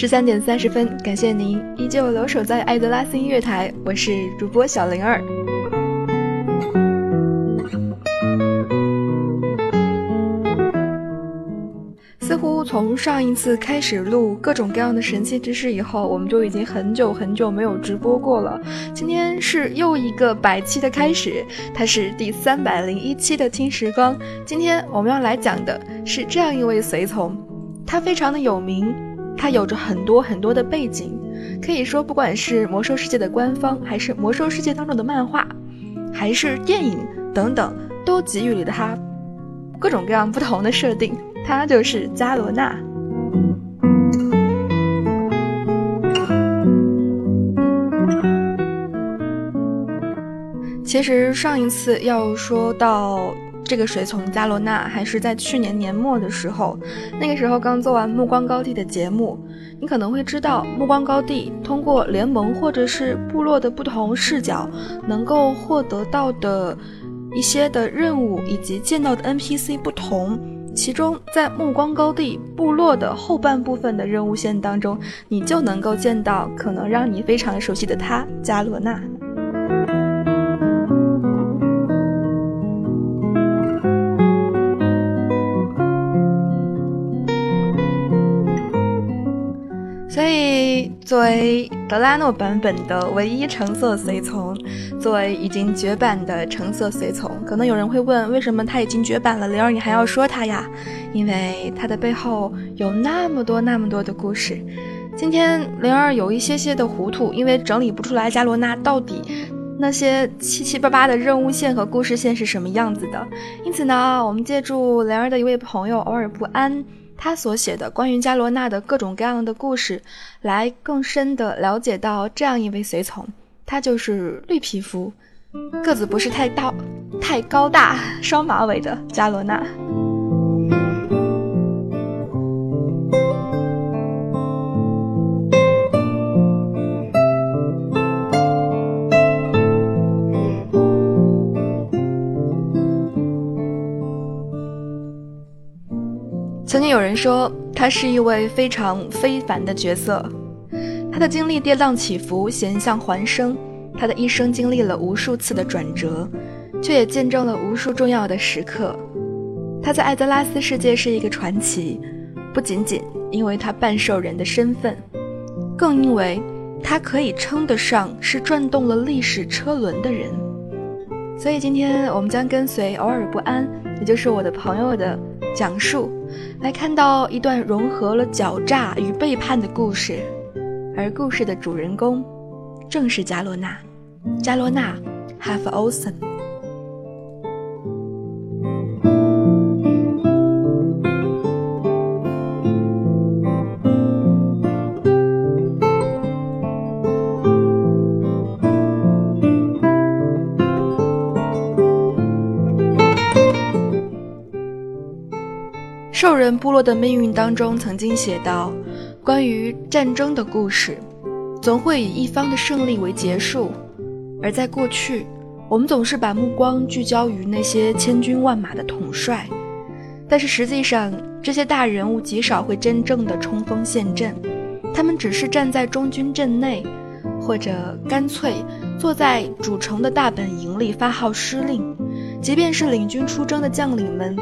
十三点三十分，感谢您依旧留守在艾德拉斯音乐台，我是主播小灵儿。似乎从上一次开始录各种各样的神奇知识以后，我们就已经很久很久没有直播过了。今天是又一个百期的开始，它是第三百零一期的听时光。今天我们要来讲的是这样一位随从，他非常的有名，他有着很多很多的背景，可以说不管是魔兽世界的官方，还是魔兽世界当中的漫画，还是电影等等，都给予了他各种各样不同的设定。他就是加罗娜。其实上一次要说到这个水从加罗纳，还是在去年年末的时候。那个时候刚做完暮光高地的节目，你可能会知道，暮光高地通过联盟或者是部落的不同视角，能够获得到的一些的任务以及见到的 NPC 不同。其中，在暮光高地部落的后半部分的任务线当中，你就能够见到可能让你非常熟悉的他——加罗纳。所以，作为德拉诺版本的唯一橙色随从，作为已经绝版的橙色随从，可能有人会问，为什么他已经绝版了，灵儿你还要说他呀？因为他的背后有那么多那么多的故事。今天灵儿有一些些的糊涂，因为整理不出来加罗娜到底那些七七八八的任务线和故事线是什么样子的。因此呢，我们借助灵儿的一位朋友偶尔不安。他所写的关于加罗纳的各种各样的故事，来更深的了解到这样一位随从，他就是绿皮肤，个子不是太大、太高大、双马尾的加罗纳。有人说，他是一位非常非凡的角色，他的经历跌宕起伏，险象环生，他的一生经历了无数次的转折，却也见证了无数重要的时刻。他在艾泽拉斯世界是一个传奇，不仅仅因为他半兽人的身份，更因为他可以称得上是转动了历史车轮的人。所以今天我们将跟随偶尔不安，也就是我的朋友的讲述。来看到一段融合了狡诈与背叛的故事，而故事的主人公正是加罗娜。加罗娜，Have awesome。人部落的命运当中曾经写到，关于战争的故事，总会以一方的胜利为结束。而在过去，我们总是把目光聚焦于那些千军万马的统帅，但是实际上，这些大人物极少会真正的冲锋陷阵，他们只是站在中军阵内，或者干脆坐在主城的大本营里发号施令。即便是领军出征的将领们。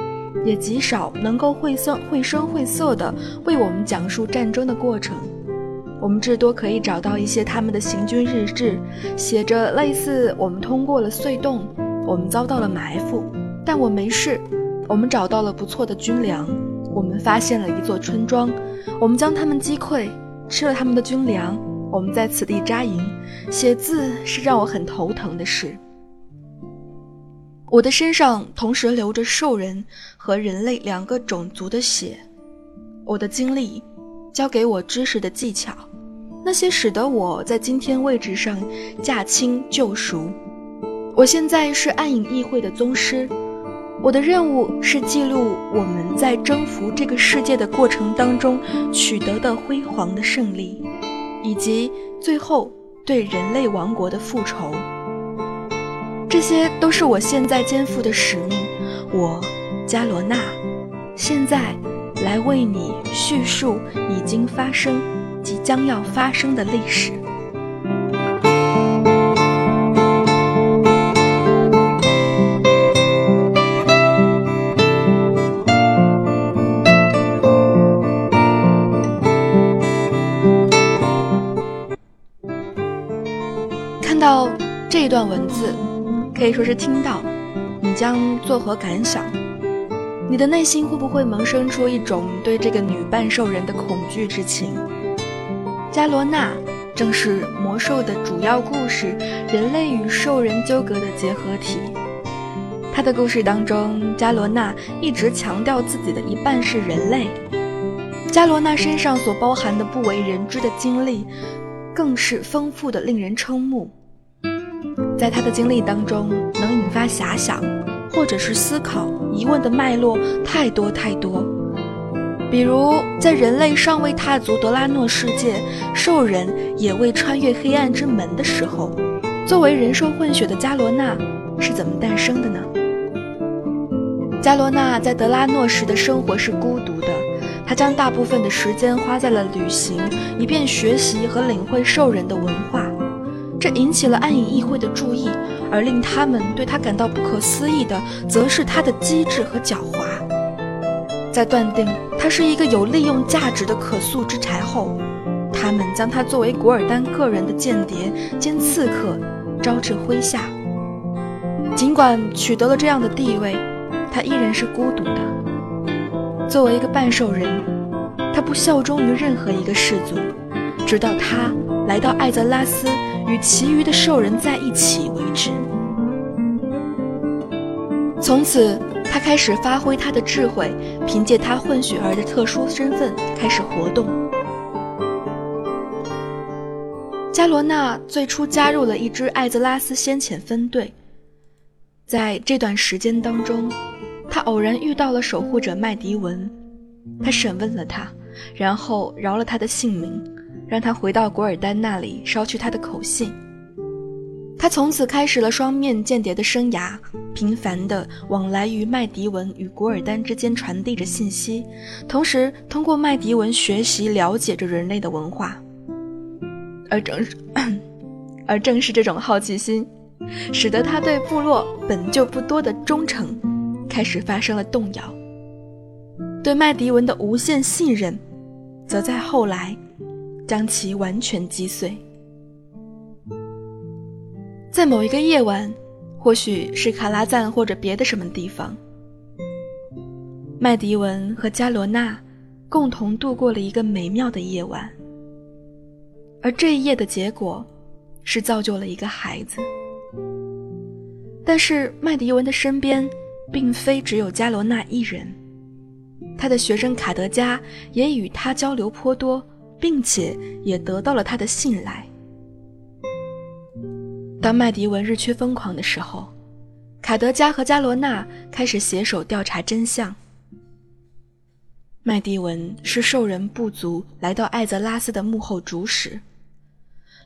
也极少能够绘声绘声绘色地为我们讲述战争的过程。我们至多可以找到一些他们的行军日志，写着类似“我们通过了隧洞，我们遭到了埋伏，但我没事。我们找到了不错的军粮，我们发现了一座村庄，我们将他们击溃，吃了他们的军粮，我们在此地扎营。写字是让我很头疼的事。”我的身上同时流着兽人和人类两个种族的血，我的经历，教给我知识的技巧，那些使得我在今天位置上驾轻就熟。我现在是暗影议会的宗师，我的任务是记录我们在征服这个世界的过程当中取得的辉煌的胜利，以及最后对人类王国的复仇。这些都是我现在肩负的使命。我，加罗娜，现在来为你叙述已经发生即将要发生的历史。可以说是听到，你将作何感想？你的内心会不会萌生出一种对这个女半兽人的恐惧之情？伽罗娜正是魔兽的主要故事，人类与兽人纠葛的结合体。他的故事当中，伽罗娜一直强调自己的一半是人类。伽罗娜身上所包含的不为人知的经历，更是丰富的令人瞠目。在他的经历当中，能引发遐想。或者是思考疑问的脉络太多太多，比如在人类尚未踏足德拉诺世界，兽人也未穿越黑暗之门的时候，作为人兽混血的伽罗娜是怎么诞生的呢？伽罗娜在德拉诺时的生活是孤独的，她将大部分的时间花在了旅行，以便学习和领会兽人的文化。这引起了暗影议会的注意，而令他们对他感到不可思议的，则是他的机智和狡猾。在断定他是一个有利用价值的可塑之才后，他们将他作为古尔丹个人的间谍兼刺客招至麾下。尽管取得了这样的地位，他依然是孤独的。作为一个半兽人，他不效忠于任何一个氏族，直到他来到艾泽拉斯。与其余的兽人在一起为止。从此，他开始发挥他的智慧，凭借他混血儿的特殊身份开始活动。加罗娜最初加入了一支艾泽拉斯先遣分队，在这段时间当中，他偶然遇到了守护者麦迪文，他审问了他，然后饶了他的性命。让他回到古尔丹那里捎去他的口信。他从此开始了双面间谍的生涯，频繁地往来于麦迪文与古尔丹之间，传递着信息，同时通过麦迪文学习了解着人类的文化。而正是，而正是这种好奇心，使得他对部落本就不多的忠诚开始发生了动摇。对麦迪文的无限信任，则在后来。将其完全击碎。在某一个夜晚，或许是卡拉赞或者别的什么地方，麦迪文和加罗娜共同度过了一个美妙的夜晚。而这一夜的结果，是造就了一个孩子。但是麦迪文的身边，并非只有加罗娜一人，他的学生卡德加也与他交流颇多。并且也得到了他的信赖。当麦迪文日趋疯狂的时候，卡德加和加罗娜开始携手调查真相。麦迪文是兽人部族来到艾泽拉斯的幕后主使，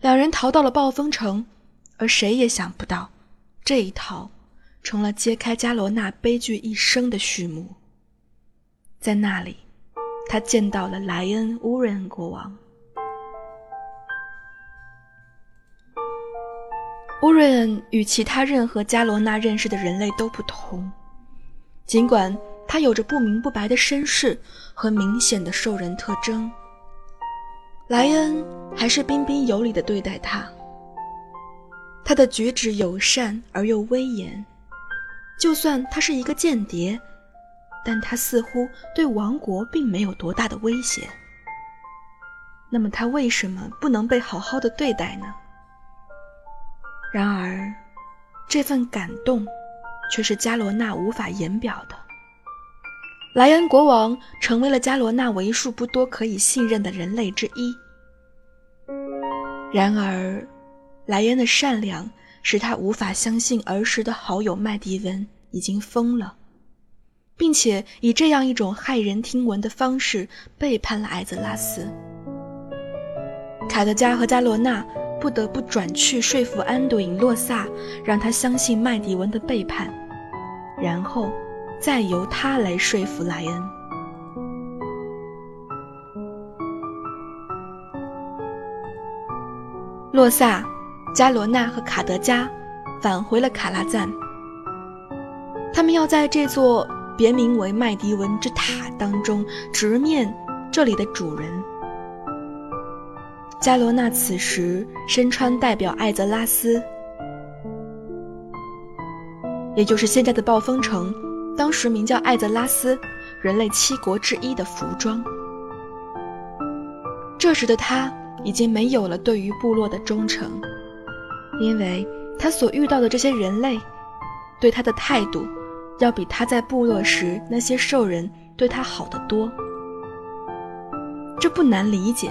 两人逃到了暴风城，而谁也想不到，这一逃成了揭开加罗娜悲剧一生的序幕。在那里。他见到了莱恩乌瑞恩国王。乌瑞恩与其他任何加罗纳认识的人类都不同，尽管他有着不明不白的身世和明显的兽人特征，莱恩还是彬彬有礼地对待他。他的举止友善而又威严，就算他是一个间谍。但他似乎对王国并没有多大的威胁。那么他为什么不能被好好的对待呢？然而，这份感动却是加罗娜无法言表的。莱恩国王成为了加罗娜为数不多可以信任的人类之一。然而，莱恩的善良使他无法相信儿时的好友麦迪文已经疯了。并且以这样一种骇人听闻的方式背叛了艾泽拉斯。卡德加和加罗娜不得不转去说服安朵因洛萨，让他相信麦迪文的背叛，然后再由他来说服莱恩。洛萨、加罗娜和卡德加返回了卡拉赞。他们要在这座别名为麦迪文之塔当中直面这里的主人。加罗娜此时身穿代表艾泽拉斯，也就是现在的暴风城，当时名叫艾泽拉斯，人类七国之一的服装。这时的他已经没有了对于部落的忠诚，因为他所遇到的这些人类，对他的态度，要比他在部落时那些兽人对他好得多。这不难理解。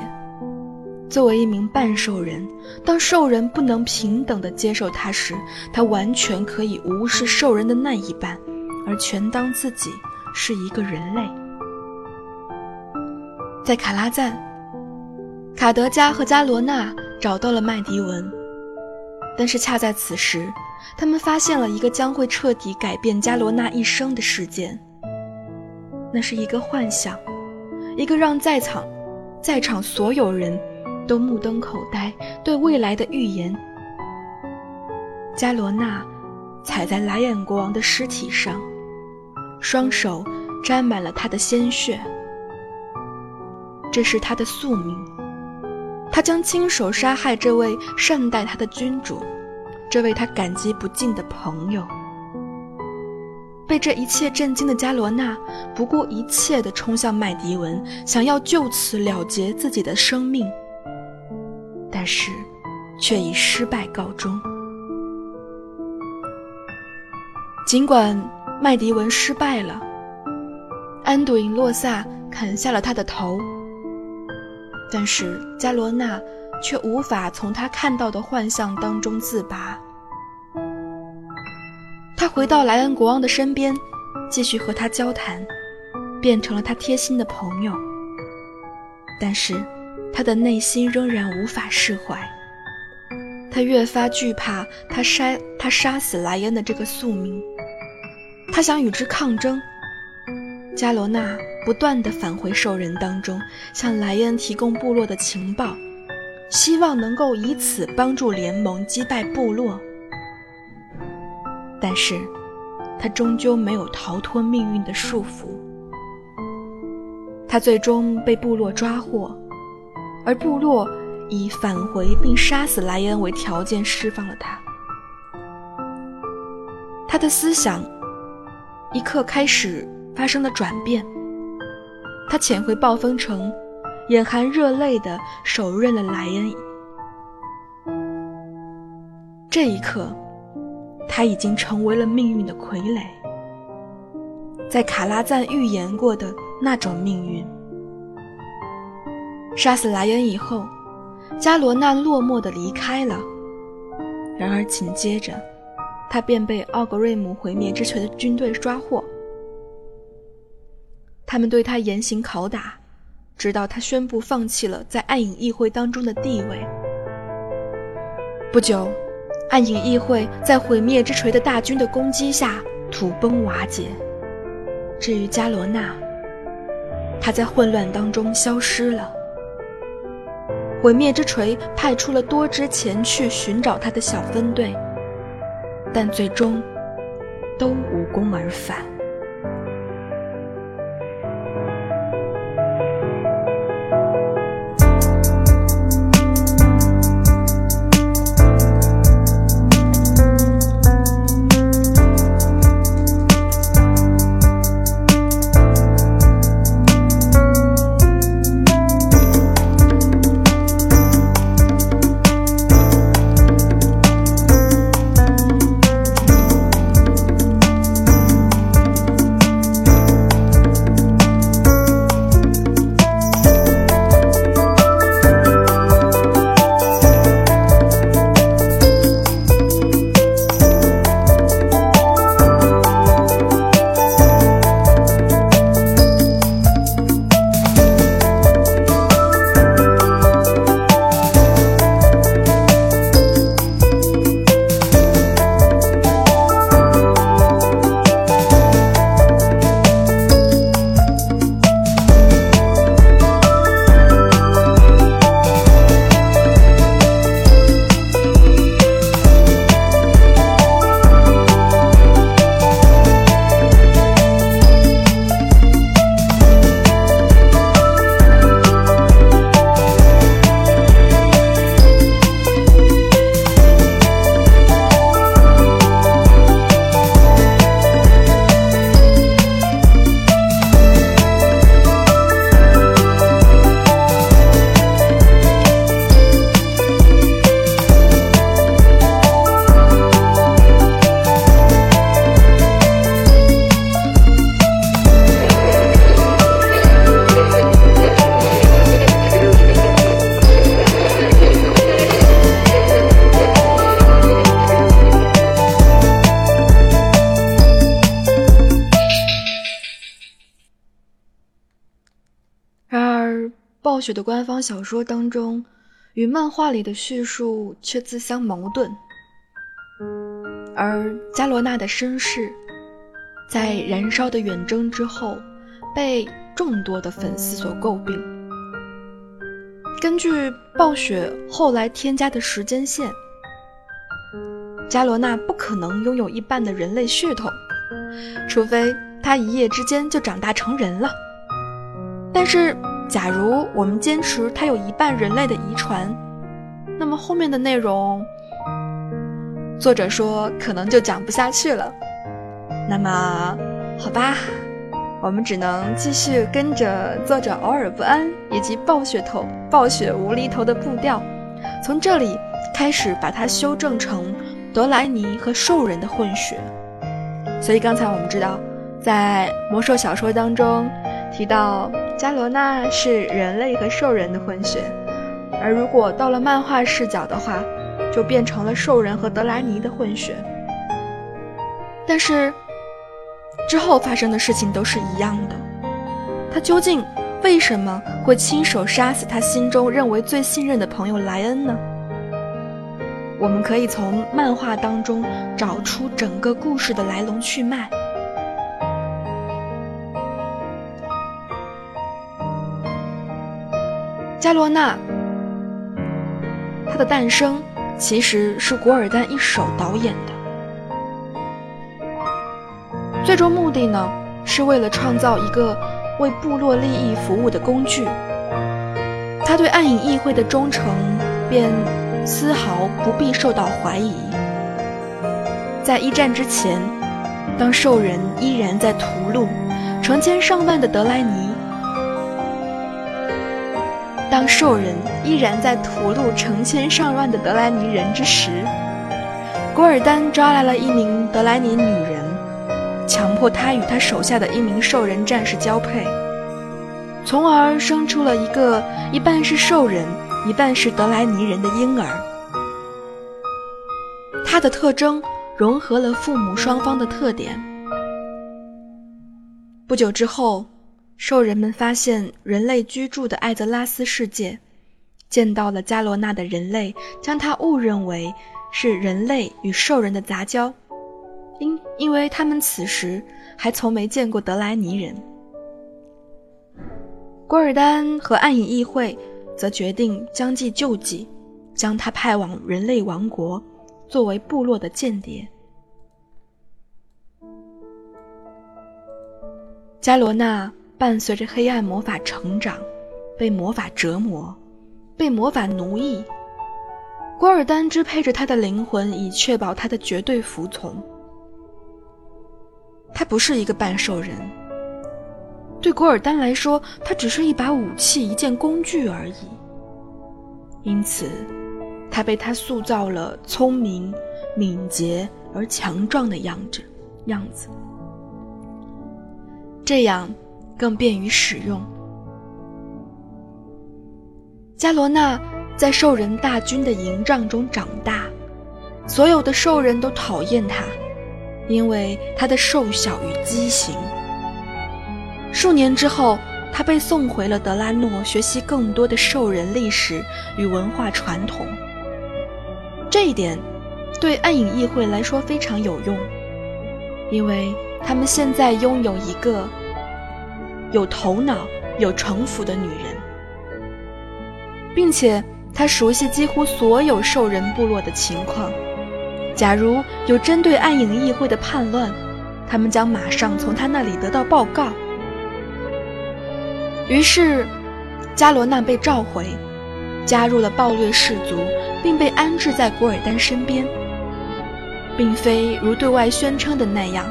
作为一名半兽人，当兽人不能平等地接受他时，他完全可以无视兽人的那一半，而全当自己是一个人类。在卡拉赞，卡德加和加罗纳找到了麦迪文，但是恰在此时，他们发现了一个将会彻底改变加罗纳一生的事件。那是一个幻想，一个让在场在场所有人。都目瞪口呆，对未来的预言。加罗纳踩在莱恩国王的尸体上，双手沾满了他的鲜血。这是他的宿命，他将亲手杀害这位善待他的君主，这位他感激不尽的朋友。被这一切震惊的加罗纳不顾一切地冲向麦迪文，想要就此了结自己的生命。但是，却以失败告终。尽管麦迪文失败了，安杜因洛萨砍下了他的头，但是加罗纳却无法从他看到的幻象当中自拔。他回到莱恩国王的身边，继续和他交谈，变成了他贴心的朋友。但是。他的内心仍然无法释怀，他越发惧怕他杀他杀死莱恩的这个宿命，他想与之抗争。加罗娜不断地返回兽人当中，向莱恩提供部落的情报，希望能够以此帮助联盟击败部落。但是，他终究没有逃脱命运的束缚，他最终被部落抓获。而部落以返回并杀死莱恩为条件释放了他。他的思想一刻开始发生了转变。他潜回暴风城，眼含热泪地手刃了莱恩。这一刻，他已经成为了命运的傀儡，在卡拉赞预言过的那种命运。杀死莱恩以后，加罗纳落寞地离开了。然而紧接着，他便被奥格瑞姆毁灭之锤的军队抓获。他们对他严刑拷打，直到他宣布放弃了在暗影议会当中的地位。不久，暗影议会在毁灭之锤的大军的攻击下土崩瓦解。至于加罗纳，他在混乱当中消失了。毁灭之锤派出了多支前去寻找他的小分队，但最终都无功而返。雪的官方小说当中，与漫画里的叙述却自相矛盾。而加罗娜的身世，在燃烧的远征之后，被众多的粉丝所诟病。根据暴雪后来添加的时间线，加罗娜不可能拥有一半的人类血统，除非他一夜之间就长大成人了。但是，假如我们坚持他有一半人类的遗传，那么后面的内容。作者说：“可能就讲不下去了。”那么，好吧，我们只能继续跟着作者偶尔不安以及暴雪头、暴雪无厘头的步调，从这里开始把它修正成德莱尼和兽人的混血。所以刚才我们知道，在魔兽小说当中提到加罗娜是人类和兽人的混血，而如果到了漫画视角的话。就变成了兽人和德莱尼的混血，但是之后发生的事情都是一样的。他究竟为什么会亲手杀死他心中认为最信任的朋友莱恩呢？我们可以从漫画当中找出整个故事的来龙去脉。加罗纳，他的诞生。其实是古尔丹一手导演的，最终目的呢，是为了创造一个为部落利益服务的工具。他对暗影议会的忠诚便丝毫不必受到怀疑。在一战之前，当兽人依然在屠戮成千上万的德莱尼。当兽人依然在屠戮成千上万的德莱尼人之时，古尔丹抓来了一名德莱尼女人，强迫她与他手下的一名兽人战士交配，从而生出了一个一半是兽人、一半是德莱尼人的婴儿。他的特征融合了父母双方的特点。不久之后。兽人们发现人类居住的艾泽拉斯世界，见到了加罗纳的人类，将他误认为是人类与兽人的杂交，因因为他们此时还从没见过德莱尼人。古尔丹和暗影议会则决定将计就计，将他派往人类王国，作为部落的间谍。加罗纳。伴随着黑暗魔法成长，被魔法折磨，被魔法奴役。古尔丹支配着他的灵魂，以确保他的绝对服从。他不是一个半兽人，对古尔丹来说，他只是一把武器，一件工具而已。因此，他被他塑造了聪明、敏捷而强壮的样子，样子。这样。更便于使用。加罗娜在兽人大军的营帐中长大，所有的兽人都讨厌他，因为他的瘦小与畸形。数年之后，他被送回了德拉诺，学习更多的兽人历史与文化传统。这一点对暗影议会来说非常有用，因为他们现在拥有一个。有头脑、有城府的女人，并且她熟悉几乎所有兽人部落的情况。假如有针对暗影议会的叛乱，他们将马上从他那里得到报告。于是，加罗娜被召回，加入了暴虐氏族，并被安置在古尔丹身边，并非如对外宣称的那样。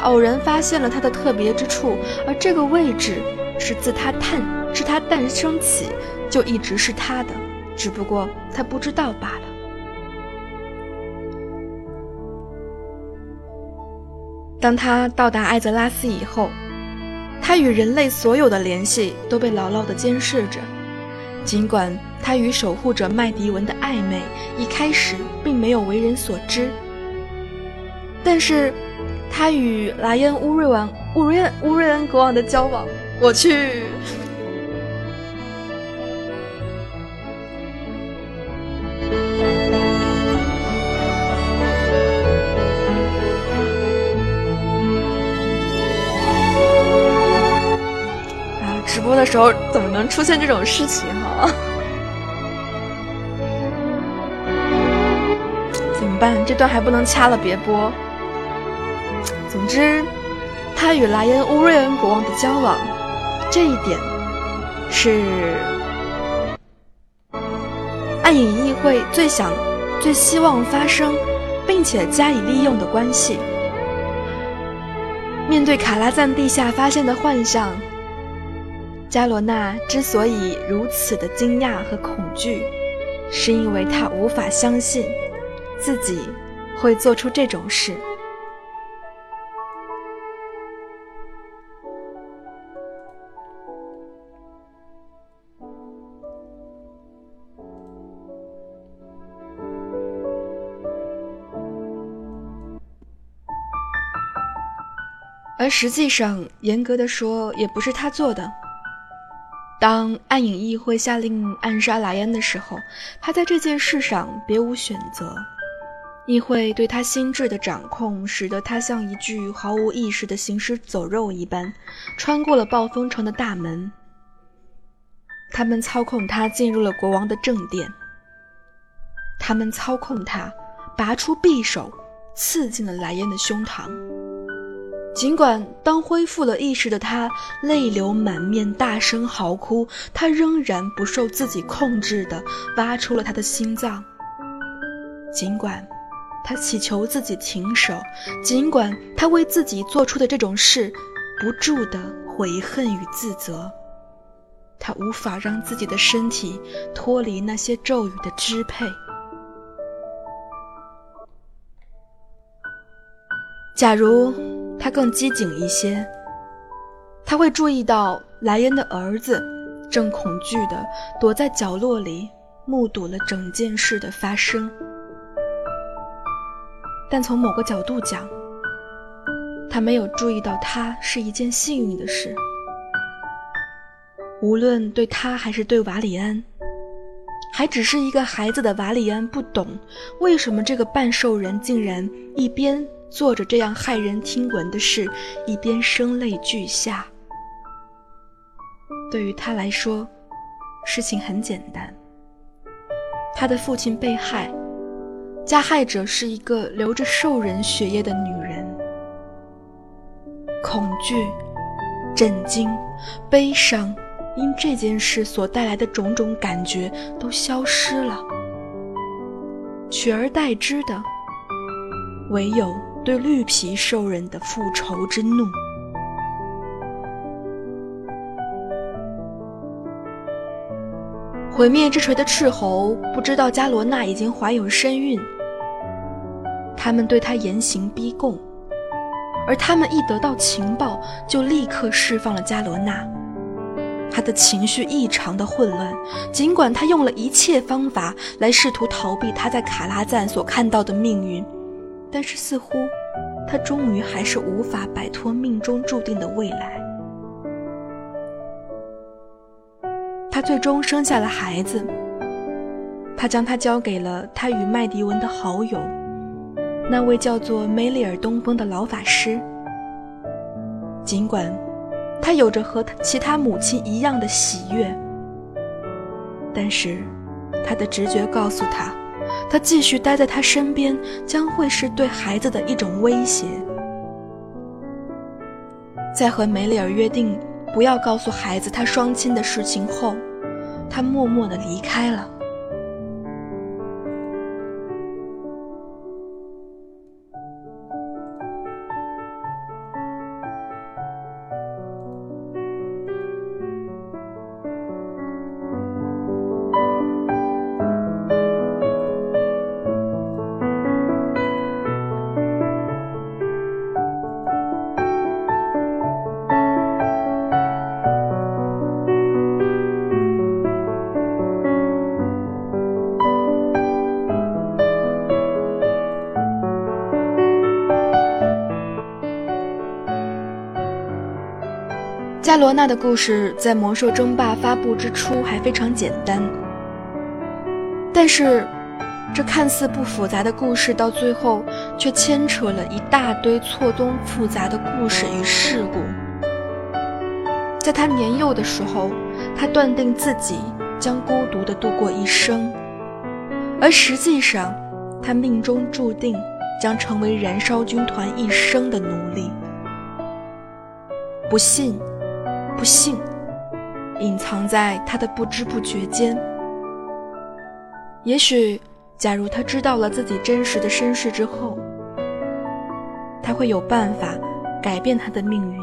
偶然发现了他的特别之处，而这个位置是自他诞自他诞生起就一直是他的，只不过他不知道罢了。当他到达艾泽拉斯以后，他与人类所有的联系都被牢牢地监视着，尽管他与守护者麦迪文的暧昧一开始并没有为人所知，但是。他与莱恩乌瑞王乌瑞乌瑞恩国王的交往，我去！直播的时候怎么能出现这种事情哈？怎么办？这段还不能掐了，别播。总之，他与莱恩·乌瑞恩国王的交往，这一点是暗影议会最想、最希望发生，并且加以利用的关系。面对卡拉赞地下发现的幻象。加罗娜之所以如此的惊讶和恐惧，是因为他无法相信自己会做出这种事。而实际上，严格的说，也不是他做的。当暗影议会下令暗杀莱恩的时候，他在这件事上别无选择。议会对他心智的掌控，使得他像一具毫无意识的行尸走肉一般，穿过了暴风城的大门。他们操控他进入了国王的正殿。他们操控他，拔出匕首，刺进了莱恩的胸膛。尽管当恢复了意识的他泪流满面、大声嚎哭，他仍然不受自己控制地挖出了他的心脏。尽管他祈求自己停手，尽管他为自己做出的这种事不住地悔恨与自责，他无法让自己的身体脱离那些咒语的支配。假如。他更机警一些，他会注意到莱恩的儿子正恐惧地躲在角落里，目睹了整件事的发生。但从某个角度讲，他没有注意到他是一件幸运的事。无论对他还是对瓦里安，还只是一个孩子的瓦里安不懂为什么这个半兽人竟然一边。做着这样骇人听闻的事，一边声泪俱下。对于他来说，事情很简单。他的父亲被害，加害者是一个流着兽人血液的女人。恐惧、震惊、悲伤，因这件事所带来的种种感觉都消失了，取而代之的，唯有。对绿皮兽人的复仇之怒，毁灭之锤的斥候不知道加罗娜已经怀有身孕，他们对他严刑逼供，而他们一得到情报，就立刻释放了加罗娜。他的情绪异常的混乱，尽管他用了一切方法来试图逃避他在卡拉赞所看到的命运。但是似乎，他终于还是无法摆脱命中注定的未来。他最终生下了孩子，他将他交给了他与麦迪文的好友，那位叫做梅里尔东风的老法师。尽管他有着和其他母亲一样的喜悦，但是他的直觉告诉他。他继续待在他身边，将会是对孩子的一种威胁。在和梅里尔约定不要告诉孩子他双亲的事情后，他默默地离开了。加罗娜的故事在魔兽争霸发布之初还非常简单，但是这看似不复杂的故事到最后却牵扯了一大堆错综复杂的故事与事故。在他年幼的时候，他断定自己将孤独地度过一生，而实际上，他命中注定将成为燃烧军团一生的奴隶。不信，不幸，隐藏在他的不知不觉间。也许，假如他知道了自己真实的身世之后，他会有办法改变他的命运。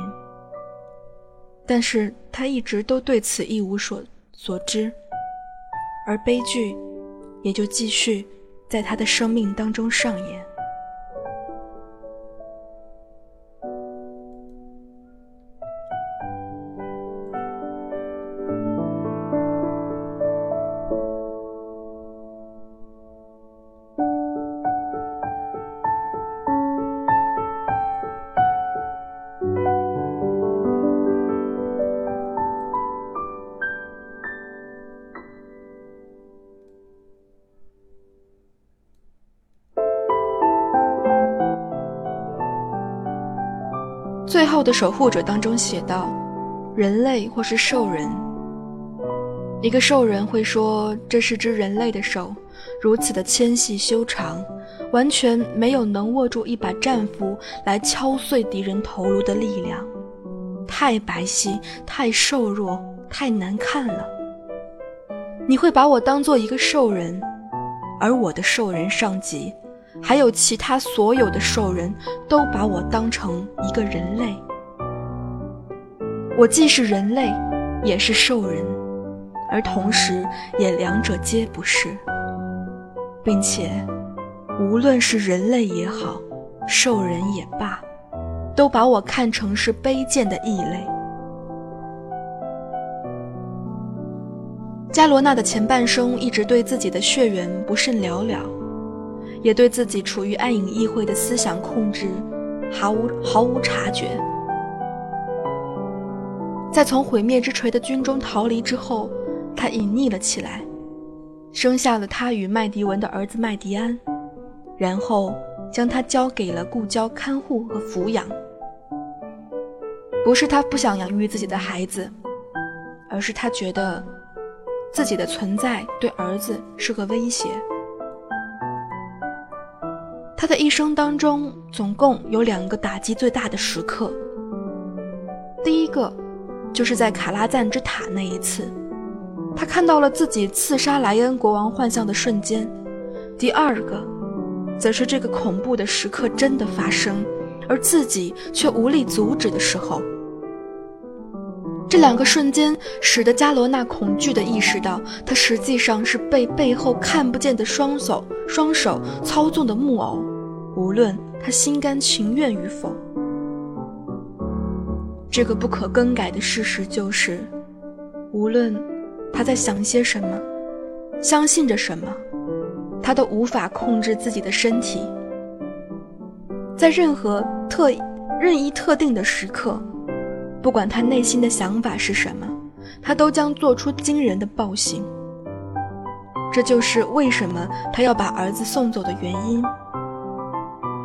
但是他一直都对此一无所所知，而悲剧也就继续在他的生命当中上演。最后的守护者当中写道：“人类或是兽人。一个兽人会说，这是只人类的手，如此的纤细修长，完全没有能握住一把战斧来敲碎敌人头颅的力量，太白皙，太瘦弱，太难看了。你会把我当做一个兽人，而我的兽人上级。”还有其他所有的兽人都把我当成一个人类，我既是人类，也是兽人，而同时也两者皆不是，并且，无论是人类也好，兽人也罢，都把我看成是卑贱的异类。加罗纳的前半生一直对自己的血缘不甚了了。也对自己处于暗影议会的思想控制毫无毫无察觉。在从毁灭之锤的军中逃离之后，他隐匿了起来，生下了他与麦迪文的儿子麦迪安，然后将他交给了故交看护和抚养。不是他不想养育自己的孩子，而是他觉得自己的存在对儿子是个威胁。他的一生当中，总共有两个打击最大的时刻。第一个，就是在卡拉赞之塔那一次，他看到了自己刺杀莱恩国王幻象的瞬间；第二个，则是这个恐怖的时刻真的发生，而自己却无力阻止的时候。这两个瞬间，使得加罗娜恐惧地意识到，他实际上是被背后看不见的双手双手操纵的木偶。无论他心甘情愿与否，这个不可更改的事实就是，无论他在想些什么，相信着什么，他都无法控制自己的身体。在任何特任意特定的时刻，不管他内心的想法是什么，他都将做出惊人的暴行。这就是为什么他要把儿子送走的原因。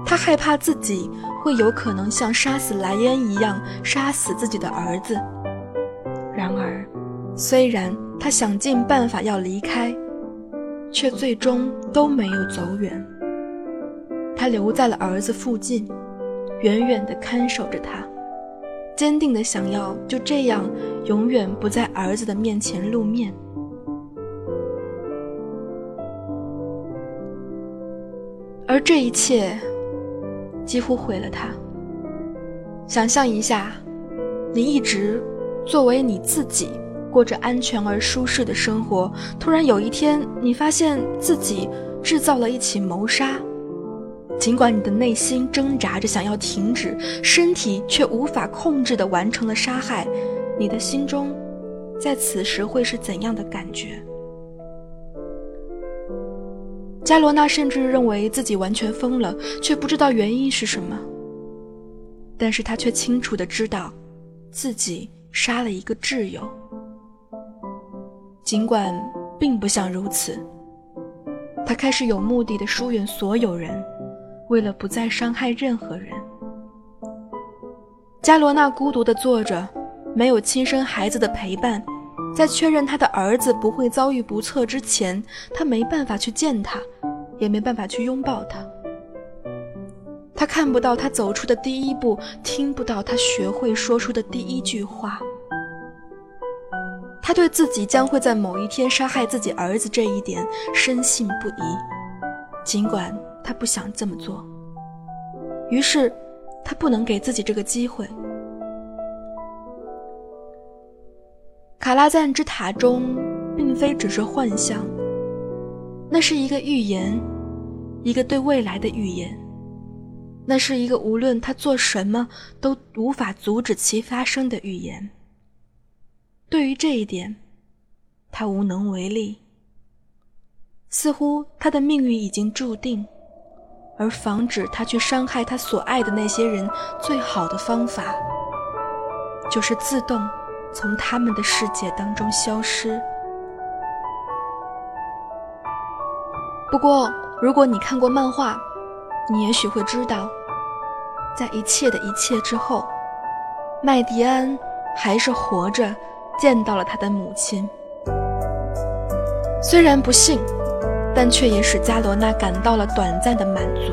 他害怕自己会有可能像杀死莱恩一样杀死自己的儿子。然而，虽然他想尽办法要离开，却最终都没有走远。他留在了儿子附近，远远地看守着他，坚定地想要就这样永远不在儿子的面前露面。而这一切。几乎毁了他。想象一下，你一直作为你自己过着安全而舒适的生活，突然有一天，你发现自己制造了一起谋杀。尽管你的内心挣扎着想要停止，身体却无法控制地完成了杀害。你的心中，在此时会是怎样的感觉？加罗娜甚至认为自己完全疯了，却不知道原因是什么。但是他却清楚的知道，自己杀了一个挚友。尽管并不像如此，他开始有目的的疏远所有人，为了不再伤害任何人。加罗娜孤独的坐着，没有亲生孩子的陪伴，在确认他的儿子不会遭遇不测之前，他没办法去见他，也没办法去拥抱他。他看不到他走出的第一步，听不到他学会说出的第一句话。他对自己将会在某一天杀害自己儿子这一点深信不疑，尽管他不想这么做。于是，他不能给自己这个机会。卡拉赞之塔中，并非只是幻象，那是一个预言，一个对未来的预言。那是一个无论他做什么都无法阻止其发生的预言。对于这一点，他无能为力。似乎他的命运已经注定，而防止他去伤害他所爱的那些人，最好的方法，就是自动。从他们的世界当中消失。不过，如果你看过漫画，你也许会知道，在一切的一切之后，麦迪安还是活着，见到了他的母亲。虽然不幸，但却也使加罗娜感到了短暂的满足。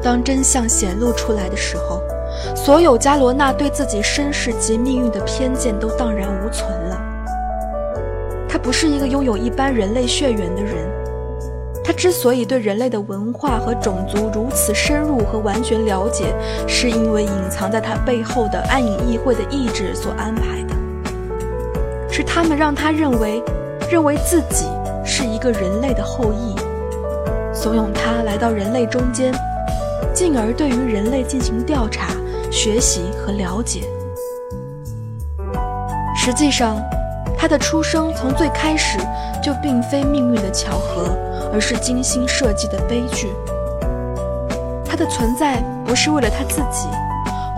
当真相显露出来的时候。所有加罗娜对自己身世及命运的偏见都荡然无存了。他不是一个拥有一般人类血缘的人。他之所以对人类的文化和种族如此深入和完全了解，是因为隐藏在他背后的暗影议会的意志所安排的。是他们让他认为，认为自己是一个人类的后裔，怂恿他来到人类中间，进而对于人类进行调查。学习和了解。实际上，他的出生从最开始就并非命运的巧合，而是精心设计的悲剧。他的存在不是为了他自己，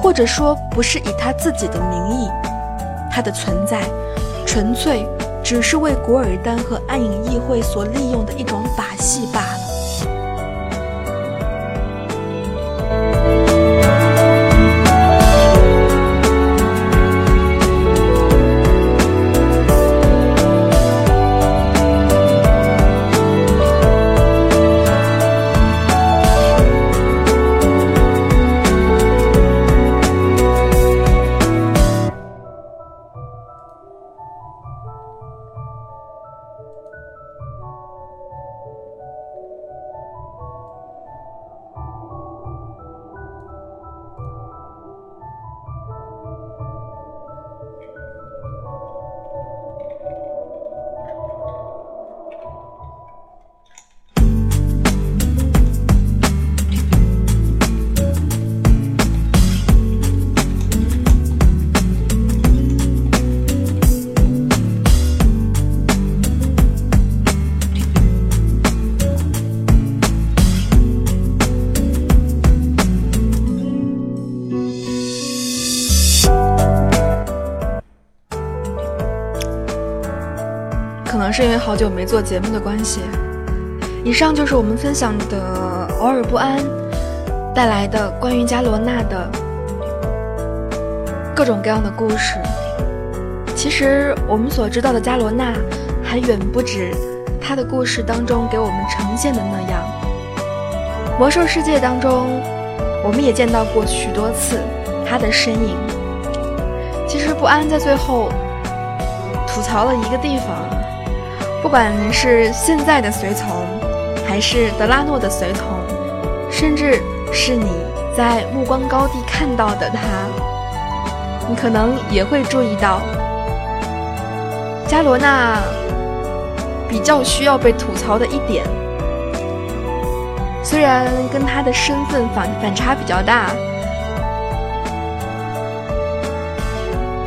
或者说不是以他自己的名义。他的存在，纯粹只是为古尔丹和暗影议会所利用的一种把戏罢了。好久没做节目的关系。以上就是我们分享的偶尔不安带来的关于加罗娜的各种各样的故事。其实我们所知道的加罗娜还远不止她的故事当中给我们呈现的那样。魔兽世界当中，我们也见到过许多次她的身影。其实不安在最后吐槽了一个地方。不管是现在的随从，还是德拉诺的随从，甚至是你在目光高地看到的他，你可能也会注意到，加罗娜比较需要被吐槽的一点，虽然跟他的身份反反差比较大，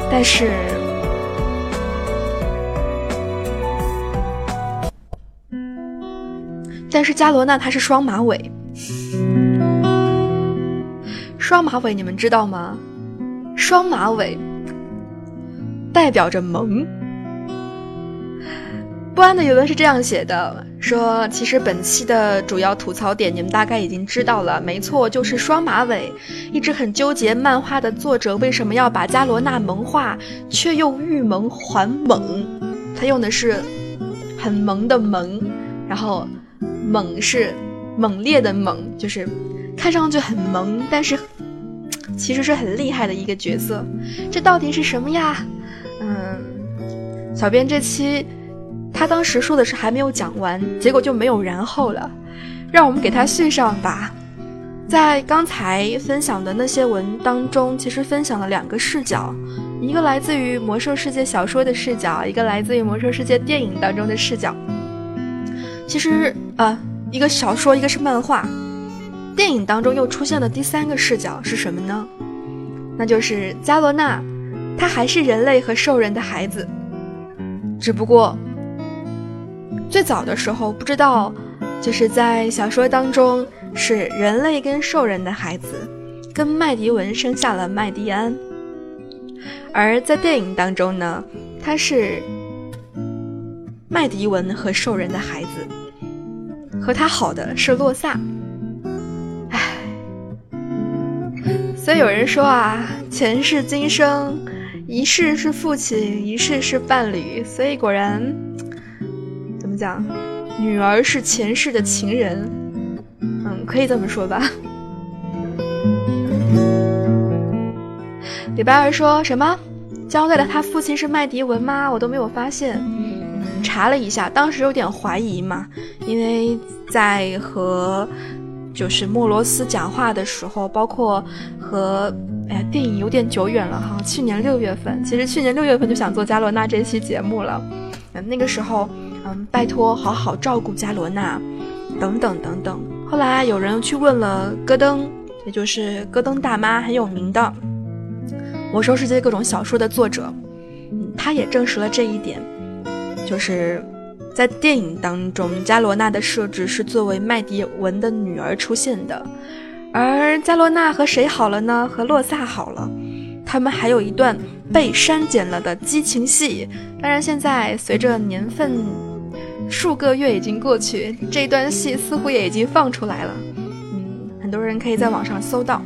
但是。但是加罗娜她是双马尾，双马尾你们知道吗？双马尾代表着萌。不安的原文是这样写的：说其实本期的主要吐槽点你们大概已经知道了，没错，就是双马尾。一直很纠结漫画的作者为什么要把伽罗娜萌化，却又欲萌还猛。他用的是很萌的萌，然后猛是猛烈的猛，就是看上去很萌，但是其实是很厉害的一个角色。这到底是什么呀？嗯，小编这期。他当时说的是还没有讲完，结果就没有然后了，让我们给他续上吧。在刚才分享的那些文当中，其实分享了两个视角，一个来自于魔兽世界小说的视角，一个来自于魔兽世界电影当中的视角。其实呃，一个小说，一个是漫画，电影当中又出现了第三个视角是什么呢？那就是伽罗娜，她还是人类和兽人的孩子，只不过。最早的时候不知道，就是在小说当中是人类跟兽人的孩子，跟麦迪文生下了麦迪安，而在电影当中呢，他是麦迪文和兽人的孩子，和他好的是洛萨，唉，所以有人说啊，前世今生，一世是父亲，一世是伴侣，所以果然。怎么讲，女儿是前世的情人，嗯，可以这么说吧。李白儿说什么？交代了他父亲是麦迪文吗？我都没有发现。查了一下，当时有点怀疑嘛，因为在和就是莫罗斯讲话的时候，包括和哎呀，电影有点久远了哈，去年六月份，其实去年六月份就想做加罗娜这期节目了，那个时候。嗯，拜托，好好照顾加罗娜，等等等等。后来有人去问了戈登，也就是戈登大妈，很有名的《魔兽世界》各种小说的作者，嗯，他也证实了这一点，就是在电影当中，加罗娜的设置是作为麦迪文的女儿出现的，而加罗娜和谁好了呢？和洛萨好了，他们还有一段被删减了的激情戏。当然，现在随着年份。数个月已经过去，这段戏似乎也已经放出来了。嗯，很多人可以在网上搜到。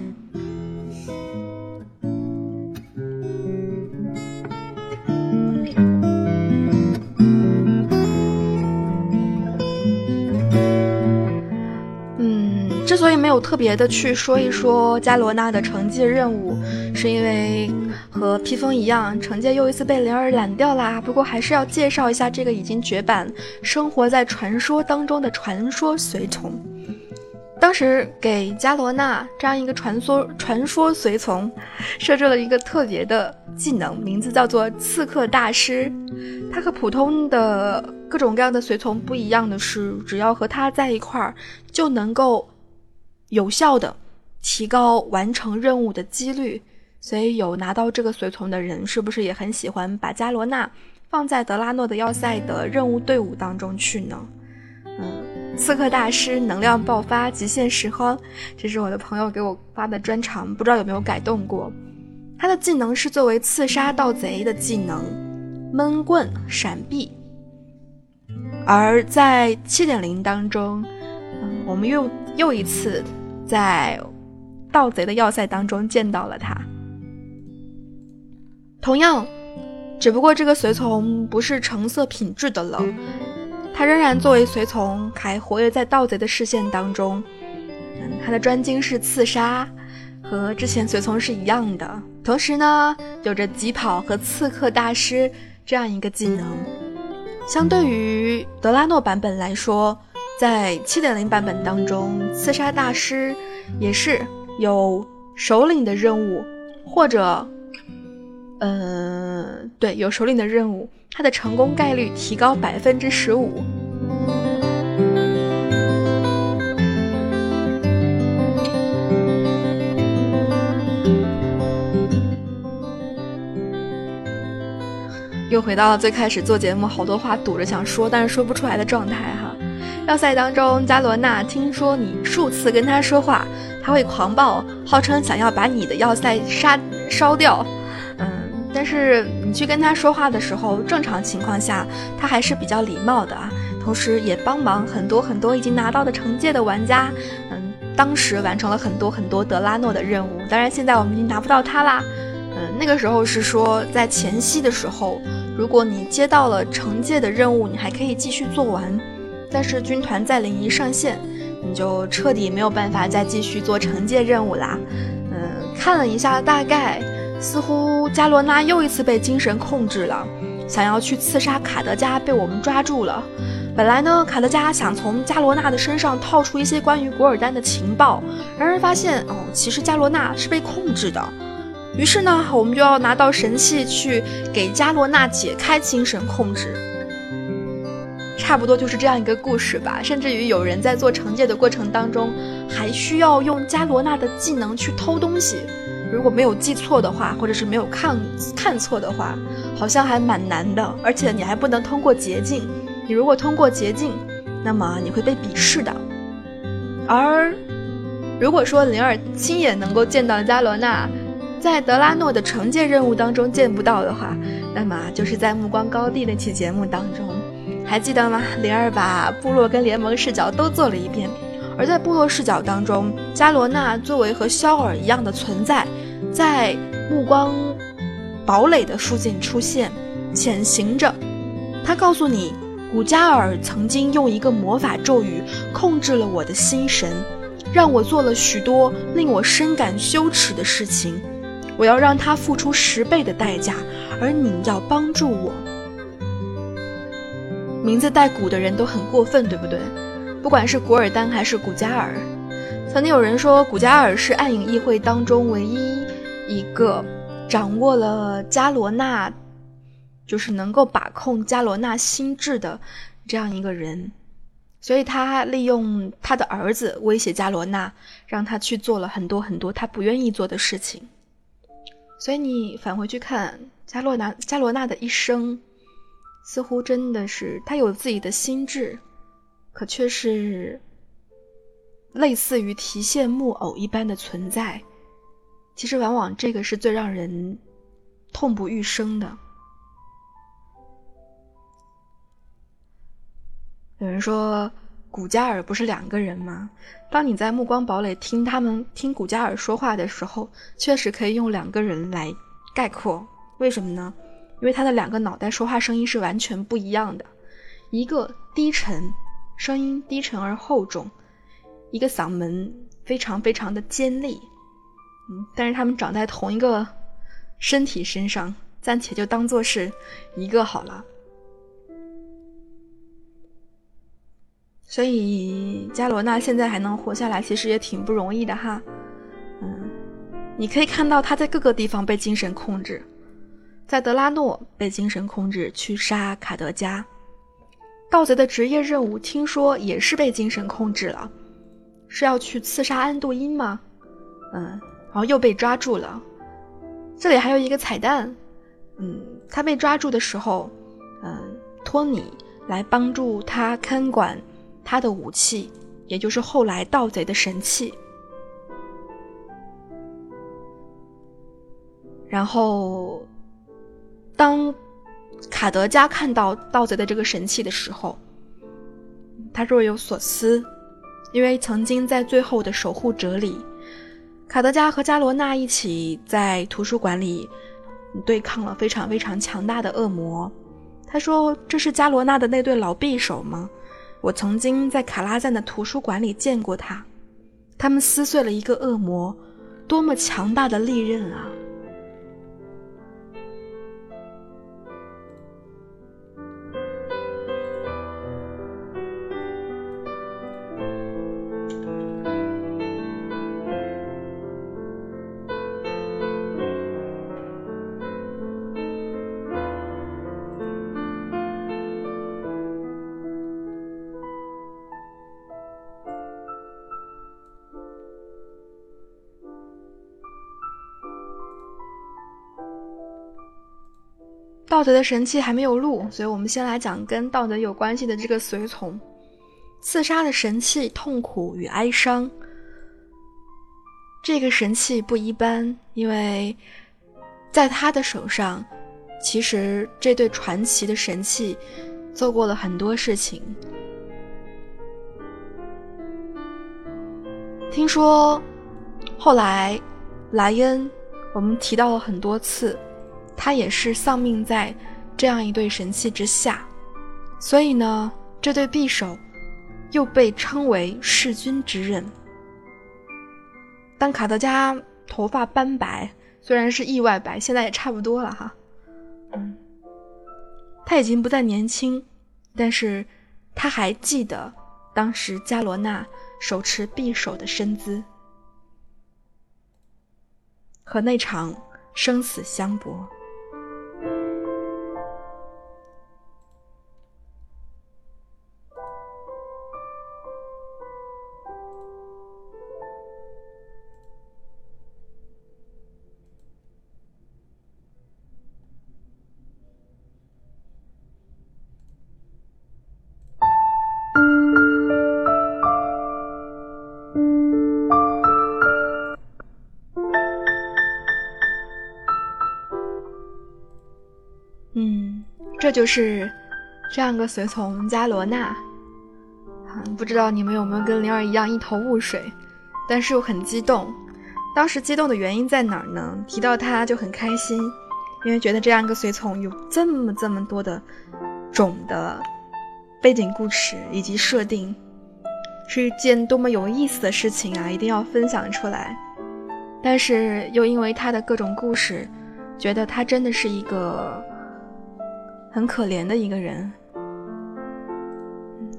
所以没有特别的去说一说加罗娜的惩戒任务，是因为。和披风一样，惩戒又一次被灵儿揽掉啦。不过还是要介绍一下这个已经绝版、生活在传说当中的传说随从。当时给伽罗娜这样一个传说传说随从设置了一个特别的技能，名字叫做刺客大师。他和普通的各种各样的随从不一样的是，只要和他在一块儿，就能够有效的提高完成任务的几率。所以有拿到这个随从的人，是不是也很喜欢把伽罗娜放在德拉诺的要塞的任务队伍当中去呢？嗯，刺客大师能量爆发，极限拾荒，这是我的朋友给我发的专长，不知道有没有改动过。他的技能是作为刺杀盗贼的技能，闷棍闪避。而在七点零当中，嗯，我们又又一次在盗贼的要塞当中见到了他。同样，只不过这个随从不是橙色品质的了，他仍然作为随从还活跃在盗贼的视线当中。他的专精是刺杀，和之前随从是一样的。同时呢，有着疾跑和刺客大师这样一个技能。相对于德拉诺版本来说，在七点零版本当中，刺杀大师也是有首领的任务，或者。嗯，对，有首领的任务，它的成功概率提高百分之十五。又回到了最开始做节目，好多话堵着想说，但是说不出来的状态哈。要塞当中，加罗娜听说你数次跟他说话，他会狂暴，号称想要把你的要塞杀烧掉。嗯但是你去跟他说话的时候，正常情况下他还是比较礼貌的啊，同时也帮忙很多很多已经拿到的惩戒的玩家，嗯，当时完成了很多很多德拉诺的任务。当然，现在我们已经拿不到它啦。嗯，那个时候是说在前夕的时候，如果你接到了惩戒的任务，你还可以继续做完。但是军团再临沂上线，你就彻底没有办法再继续做惩戒任务啦。嗯，看了一下大概，似乎加罗娜又一次被精神控制了。想要去刺杀卡德加，被我们抓住了。本来呢，卡德加想从加罗娜的身上套出一些关于古尔丹的情报，然而发现哦，其实加罗娜是被控制的。于是呢，我们就要拿到神器去给加罗娜解开精神控制。差不多就是这样一个故事吧。甚至于有人在做惩戒的过程当中，还需要用加罗娜的技能去偷东西。如果没有记错的话，或者是没有看看错的话，好像还蛮难的。而且你还不能通过捷径，你如果通过捷径，那么你会被鄙视的。而如果说灵儿亲眼能够见到加罗娜，在德拉诺的惩戒任务当中见不到的话，那么就是在暮光高地那期节目当中，还记得吗？灵儿把部落跟联盟视角都做了一遍。而在部落视角当中，加罗娜作为和肖尔一样的存在。在目光堡垒的附近出现，潜行着。他告诉你，古加尔曾经用一个魔法咒语控制了我的心神，让我做了许多令我深感羞耻的事情。我要让他付出十倍的代价，而你要帮助我。名字带古的人都很过分，对不对？不管是古尔丹还是古加尔，曾经有人说古加尔是暗影议会当中唯一。一个掌握了加罗纳，就是能够把控加罗纳心智的这样一个人，所以他利用他的儿子威胁加罗纳，让他去做了很多很多他不愿意做的事情。所以你返回去看加罗纳，加罗娜的一生，似乎真的是他有自己的心智，可却是类似于提线木偶一般的存在。其实，往往这个是最让人痛不欲生的。有人说，古加尔不是两个人吗？当你在暮光堡垒听他们听古加尔说话的时候，确实可以用两个人来概括。为什么呢？因为他的两个脑袋说话声音是完全不一样的，一个低沉，声音低沉而厚重；一个嗓门非常非常的尖利。嗯，但是他们长在同一个身体身上，暂且就当做是一个好了。所以加罗娜现在还能活下来，其实也挺不容易的哈。嗯，你可以看到他在各个地方被精神控制，在德拉诺被精神控制去杀卡德加，盗贼的职业任务听说也是被精神控制了，是要去刺杀安度因吗？嗯。然后又被抓住了，这里还有一个彩蛋，嗯，他被抓住的时候，嗯，托尼来帮助他看管他的武器，也就是后来盗贼的神器。然后，当卡德加看到盗贼的这个神器的时候，他若有所思，因为曾经在最后的守护者里。卡德加和加罗娜一起在图书馆里对抗了非常非常强大的恶魔。他说：“这是加罗娜的那对老匕首吗？我曾经在卡拉赞的图书馆里见过他，他们撕碎了一个恶魔，多么强大的利刃啊！”道德的神器还没有录所以我们先来讲跟道德有关系的这个随从。刺杀的神器痛苦与哀伤。这个神器不一般因为在他的手上其实这对传奇的神器做过了很多事情。听说后来莱恩我们提到了很多次他也是丧命在这样一对神器之下，所以呢，这对匕首又被称为弑君之刃。当卡德加头发斑白，虽然是意外白，现在也差不多了哈。嗯，他已经不再年轻，但是他还记得当时加罗娜手持匕首的身姿和那场生死相搏。这就是这样个随从加罗娜，不知道你们有没有跟灵儿一样一头雾水，但是又很激动。当时激动的原因在哪儿呢？提到他就很开心，因为觉得这样一个随从有这么这么多的种的背景故事以及设定，是一件多么有意思的事情啊！一定要分享出来。但是又因为他的各种故事，觉得他真的是一个。很可怜的一个人，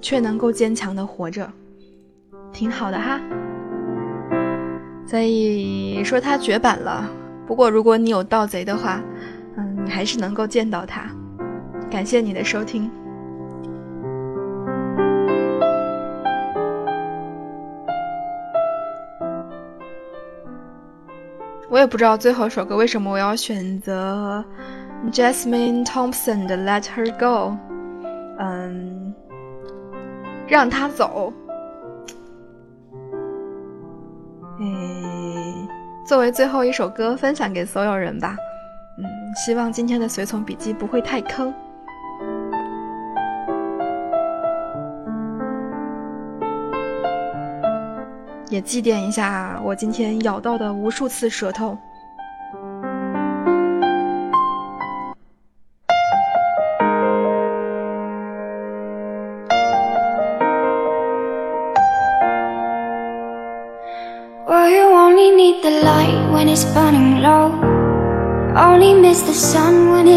却能够坚强的活着，挺好的哈。所以说他绝版了。不过如果你有盗贼的话，嗯，你还是能够见到他。感谢你的收听。我也不知道最后首歌为什么我要选择。Jasmine Thompson 的《Let Her Go》，嗯，让她走。哎，作为最后一首歌分享给所有人吧。嗯，希望今天的随从笔记不会太坑。也祭奠一下我今天咬到的无数次舌头。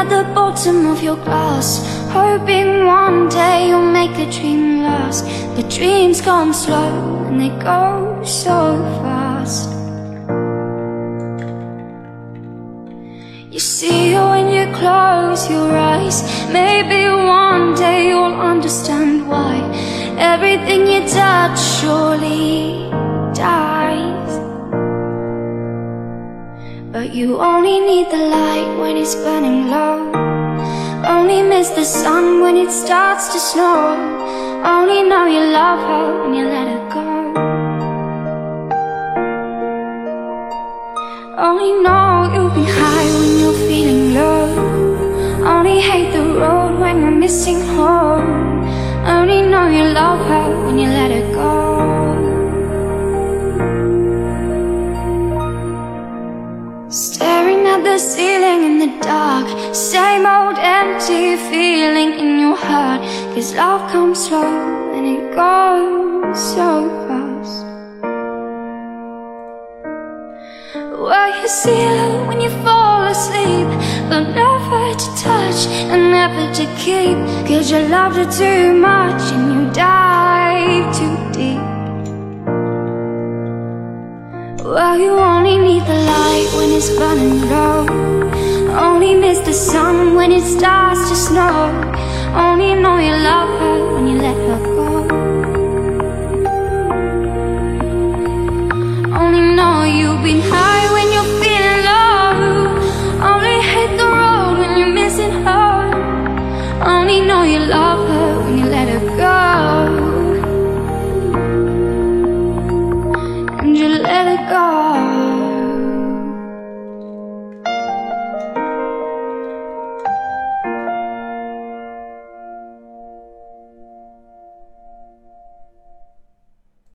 at the bottom of your glass Hoping one day you'll make a dream last. The dreams come slow and they go so fast. You see when you close your eyes Maybe one day you'll understand why Everything you touch surely dies you only need the light when it's burning low. Only miss the sun when it starts to snow. Only know you love her when you let her go. Only know you've been high when you're feeling low. Only hate the road when you're missing home. Only know you love her when you let her go Ceiling in the dark. Same old empty feeling in your heart. Cause love comes slow and it goes so fast. Well, you see her when you fall asleep. But never to touch and never to keep. Cause you loved her too much and you dive too deep well, you only need the light when it's burning low. Only miss the sun when it starts to snow. Only know you love her when you let her go. Only know you've been hiding